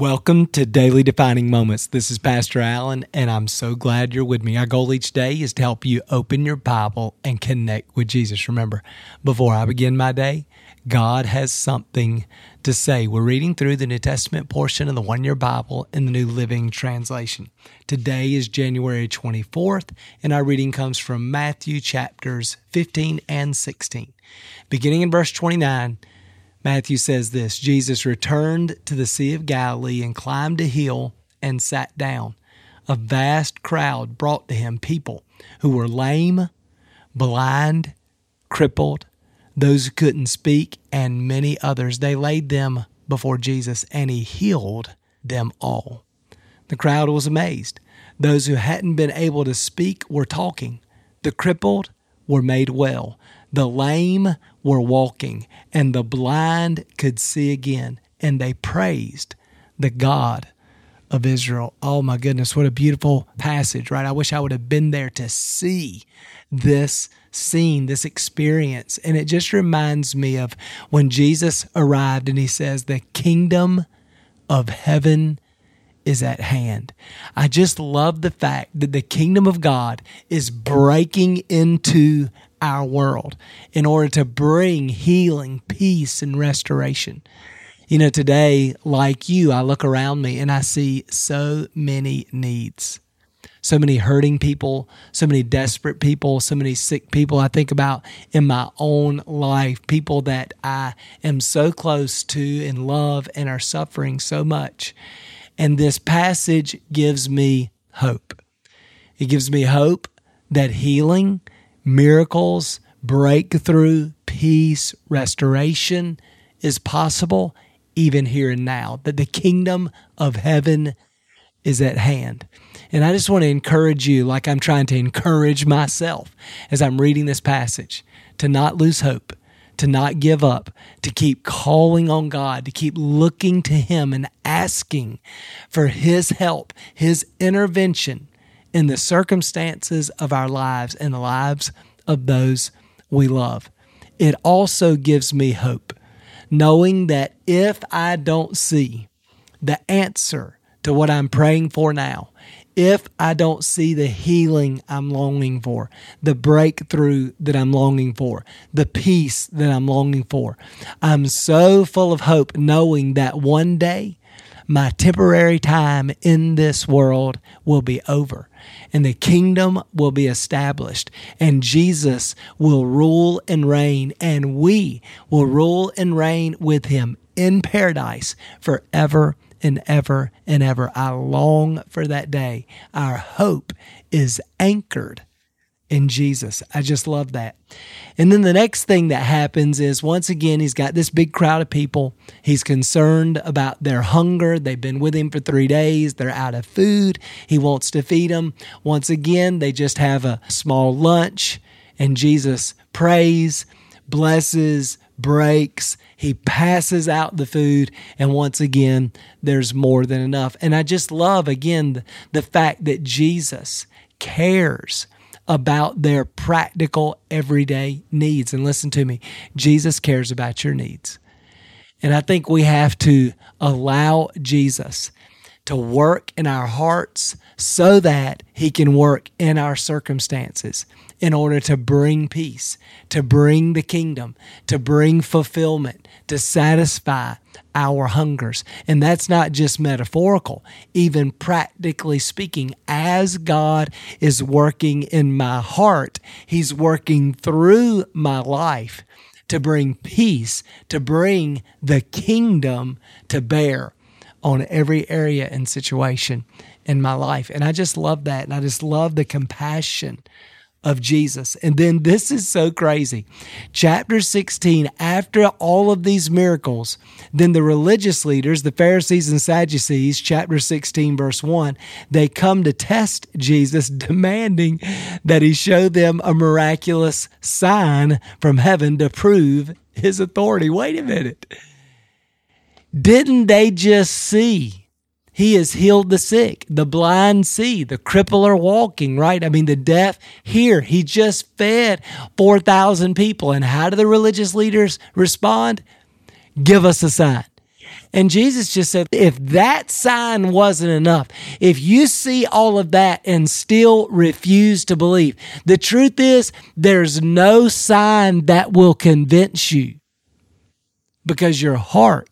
Welcome to Daily Defining Moments. This is Pastor Allen, and I'm so glad you're with me. Our goal each day is to help you open your Bible and connect with Jesus. Remember, before I begin my day, God has something to say. We're reading through the New Testament portion of the One Year Bible in the New Living Translation. Today is January 24th, and our reading comes from Matthew chapters 15 and 16. Beginning in verse 29, Matthew says this Jesus returned to the Sea of Galilee and climbed a hill and sat down. A vast crowd brought to him people who were lame, blind, crippled, those who couldn't speak, and many others. They laid them before Jesus, and he healed them all. The crowd was amazed. Those who hadn't been able to speak were talking. The crippled were made well. The lame were walking, and the blind could see again, and they praised the God of Israel. Oh my goodness, what a beautiful passage, right? I wish I would have been there to see this scene, this experience. And it just reminds me of when Jesus arrived and he says, The kingdom of heaven is at hand. I just love the fact that the kingdom of God is breaking into our world in order to bring healing, peace, and restoration. You know, today, like you, I look around me and I see so many needs, so many hurting people, so many desperate people, so many sick people. I think about in my own life, people that I am so close to and love and are suffering so much. And this passage gives me hope. It gives me hope that healing miracles, breakthrough, peace, restoration is possible even here and now, that the kingdom of heaven is at hand. And I just want to encourage you, like I'm trying to encourage myself as I'm reading this passage, to not lose hope, to not give up, to keep calling on God, to keep looking to Him and asking for His help, His intervention in the circumstances of our lives and the lives of those we love. It also gives me hope, knowing that if I don't see the answer to what I'm praying for now, if I don't see the healing I'm longing for, the breakthrough that I'm longing for, the peace that I'm longing for, I'm so full of hope knowing that one day my temporary time in this world will be over and the kingdom will be established and Jesus will rule and reign and we will rule and reign with him in paradise forever and ever and ever. I long for that day. Our hope is anchored in Jesus. I just love that. And then the next thing that happens is once again, he's got this big crowd of people. He's concerned about their hunger. They've been with him for three days. They're out of food. He wants to feed them. Once again, they just have a small lunch, and Jesus prays, blesses, breaks. He passes out the food. And once again, there's more than enough. And I just love, again, the, fact that Jesus cares about their practical everyday needs. And listen to me, Jesus cares about your needs. And I think we have to allow Jesus to work in our hearts so that he can work in our circumstances in order to bring peace, to bring the kingdom, to bring fulfillment, to satisfy our hungers. And that's not just metaphorical, even practically speaking, as God is working in my heart, He's working through my life to bring peace, to bring the kingdom to bear on every area and situation in my life. And I just love that. And I just love the compassion of Jesus. And then this is so crazy. Chapter 16, after all of these miracles, then the religious leaders, the Pharisees and Sadducees, chapter 16, verse 1, they come to test Jesus, demanding that he show them a miraculous sign from heaven to prove his authority. Wait a minute. Didn't they just see he has healed the sick, the blind see, the cripple are walking, right? I mean, the deaf hear. He just fed 4,000 people. And how do the religious leaders respond? Give us a sign. And Jesus just said, if that sign wasn't enough, if you see all of that and still refuse to believe, the truth is there's no sign that will convince you because your heart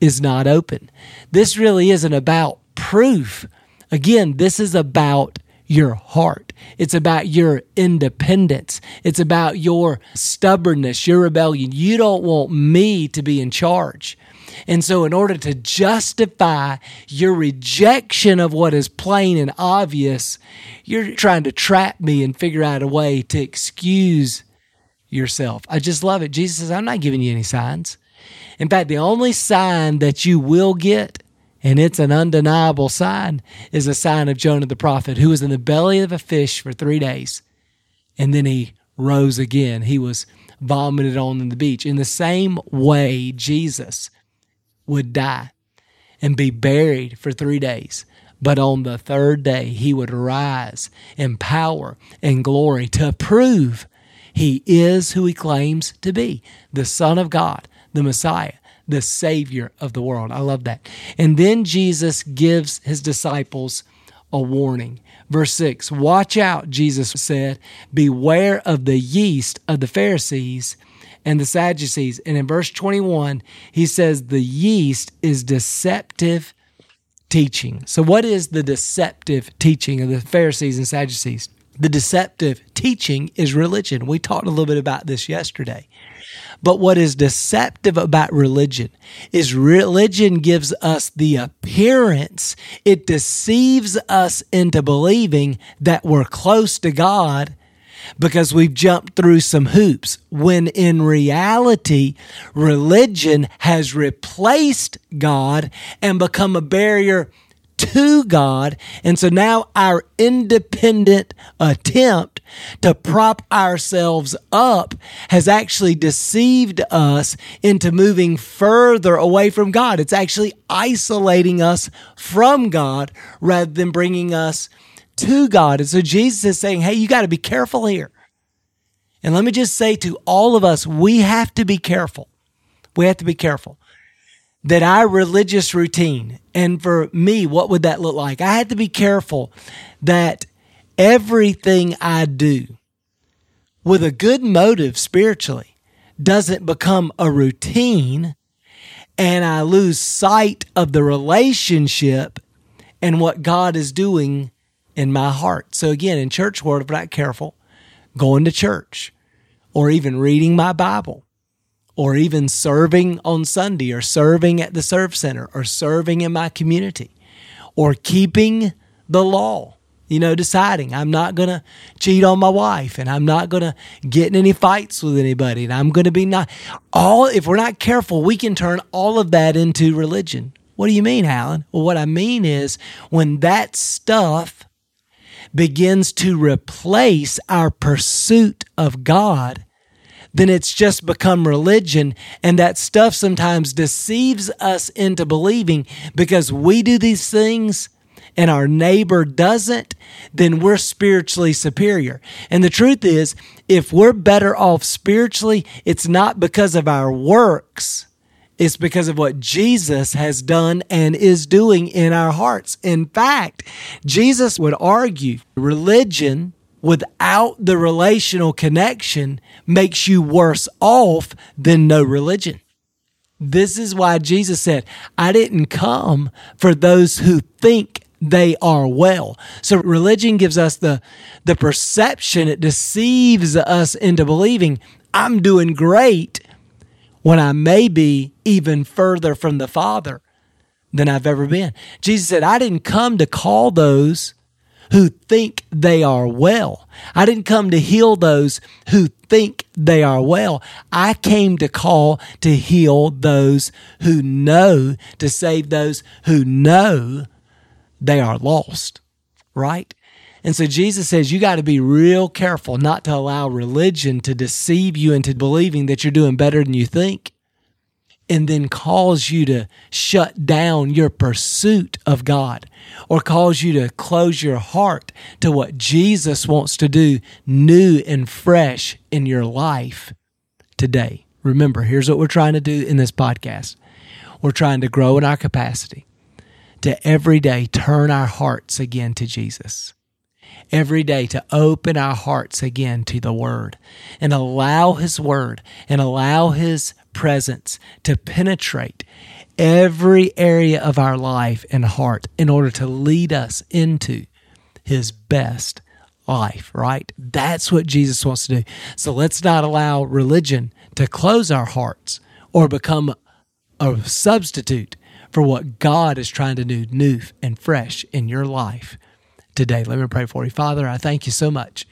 is not open. This really isn't about proof. Again, this is about your heart. It's about your independence. It's about your stubbornness, your rebellion. You don't want me to be in charge. And so, in order to justify your rejection of what is plain and obvious, you're trying to trap me and figure out a way to excuse yourself. I just love it. Jesus says, I'm not giving you any signs. In fact, the only sign that you will get and it's an undeniable sign, is a sign of Jonah the prophet, who was in the belly of a fish for three days. And then he rose again. He was vomited on in the beach. In the same way, Jesus would die and be buried for three days. But on the third day, he would rise in power and glory to prove he is who he claims to be the Son of God, the Messiah the Savior of the world. I love that. And then Jesus gives his disciples a warning. Verse 6 Watch out, Jesus said, beware of the yeast of the Pharisees and the Sadducees. And in verse 21, he says, the yeast is deceptive teaching. So, what is the deceptive teaching of the Pharisees and Sadducees? The deceptive teaching is religion. We talked a little bit about this yesterday. But what is deceptive about religion is religion gives us the appearance, it deceives us into believing that we're close to God because we've jumped through some hoops, when in reality, religion has replaced God and become a barrier to God. And so now our independent attempt to prop ourselves up has actually deceived us into moving further away from God. It's actually isolating us from God rather than bringing us to God. And so Jesus is saying, hey, you got to be careful here. And let me just say to all of us, we have to be careful. We have to be careful that our religious routine, and for me, what would that look like? I had to be careful that everything I do with a good motive spiritually doesn't become a routine and I lose sight of the relationship and what God is doing in my heart. So again, in church world, if I'm not careful, going to church or even reading my Bible or even serving on Sunday or serving at the serve center or serving in my community or keeping the law. You know, deciding I'm not going to cheat on my wife and I'm not going to get in any fights with anybody and I'm going to be not all if we're not careful, we can turn all of that into religion. What do you mean, Allen? Well, what I mean is when that stuff begins to replace our pursuit of God, then it's just become religion. And that stuff sometimes deceives us into believing because we do these things and our neighbor doesn't, then we're spiritually superior. And the truth is, if we're better off spiritually, it's not because of our works. It's because of what Jesus has done and is doing in our hearts. In fact, Jesus would argue religion without the relational connection makes you worse off than no religion. This is why Jesus said, I didn't come for those who think they are well. So religion gives us the, the perception, it deceives us into believing I'm doing great when I may be even further from the Father than I've ever been. Jesus said, I didn't come to call those who think they are well. I didn't come to heal those who think they are well. I came to call to heal those who know, to save those who know they are lost, right? And so Jesus says you got to be real careful not to allow religion to deceive you into believing that you're doing better than you think and then cause you to shut down your pursuit of God or cause you to close your heart to what Jesus wants to do new and fresh in your life today. Remember, here's what we're trying to do in this podcast we're trying to grow in our capacity to every day turn our hearts again to Jesus. Every day to open our hearts again to the Word and allow His Word and allow His presence to penetrate every area of our life and heart in order to lead us into His best life, right? That's what Jesus wants to do. So let's not allow religion to close our hearts or become a substitute for what God is trying to do new and fresh in your life today. Let me pray for you. Father, I thank you so much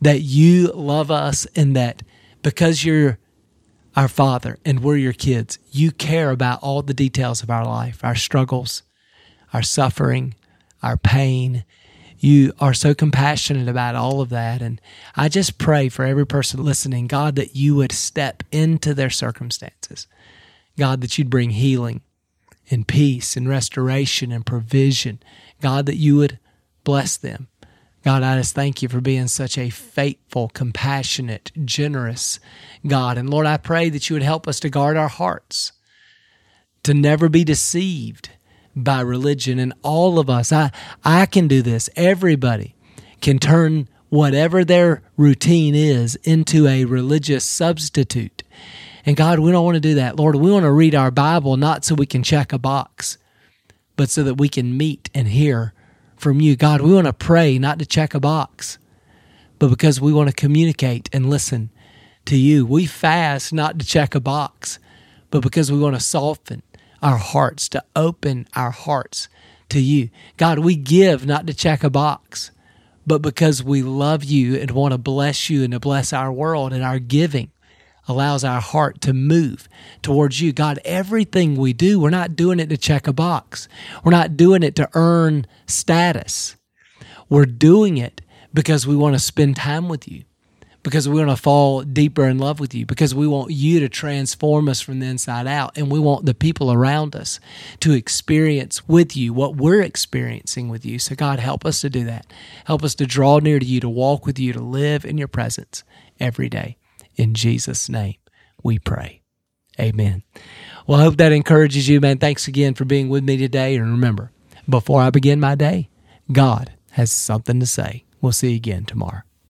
that you love us and that because you're our Father and we're your kids, you care about all the details of our life, our struggles, our suffering, our pain. You are so compassionate about all of that. And I just pray for every person listening, God, that you would step into their circumstances. God, that you'd bring healing and peace and restoration and provision. God, that you would bless them. God, I just thank you for being such a faithful, compassionate, generous God. And Lord, I pray that you would help us to guard our hearts, to never be deceived by religion. And all of us, I, I can do this. Everybody can turn whatever their routine is into a religious substitute. And God, we don't want to do that. Lord, we want to read our Bible not so we can check a box, but so that we can meet and hear from you. God, we want to pray not to check a box, but because we want to communicate and listen to you. We fast not to check a box, but because we want to soften our hearts, to open our hearts to you. God, we give not to check a box, but because we love you and want to bless you and to bless our world and our giving allows our heart to move towards you. God, everything we do, we're not doing it to check a box. We're not doing it to earn status. We're doing it because we want to spend time with you, because we want to fall deeper in love with you, because we want you to transform us from the inside out. And we want the people around us to experience with you what we're experiencing with you. So, God, help us to do that. Help us to draw near to you, to walk with you, to live in your presence every day. In Jesus' name, we pray. Amen. Well, I hope that encourages you, man. Thanks again for being with me today. And remember, before I begin my day, God has something to say. We'll see you again tomorrow.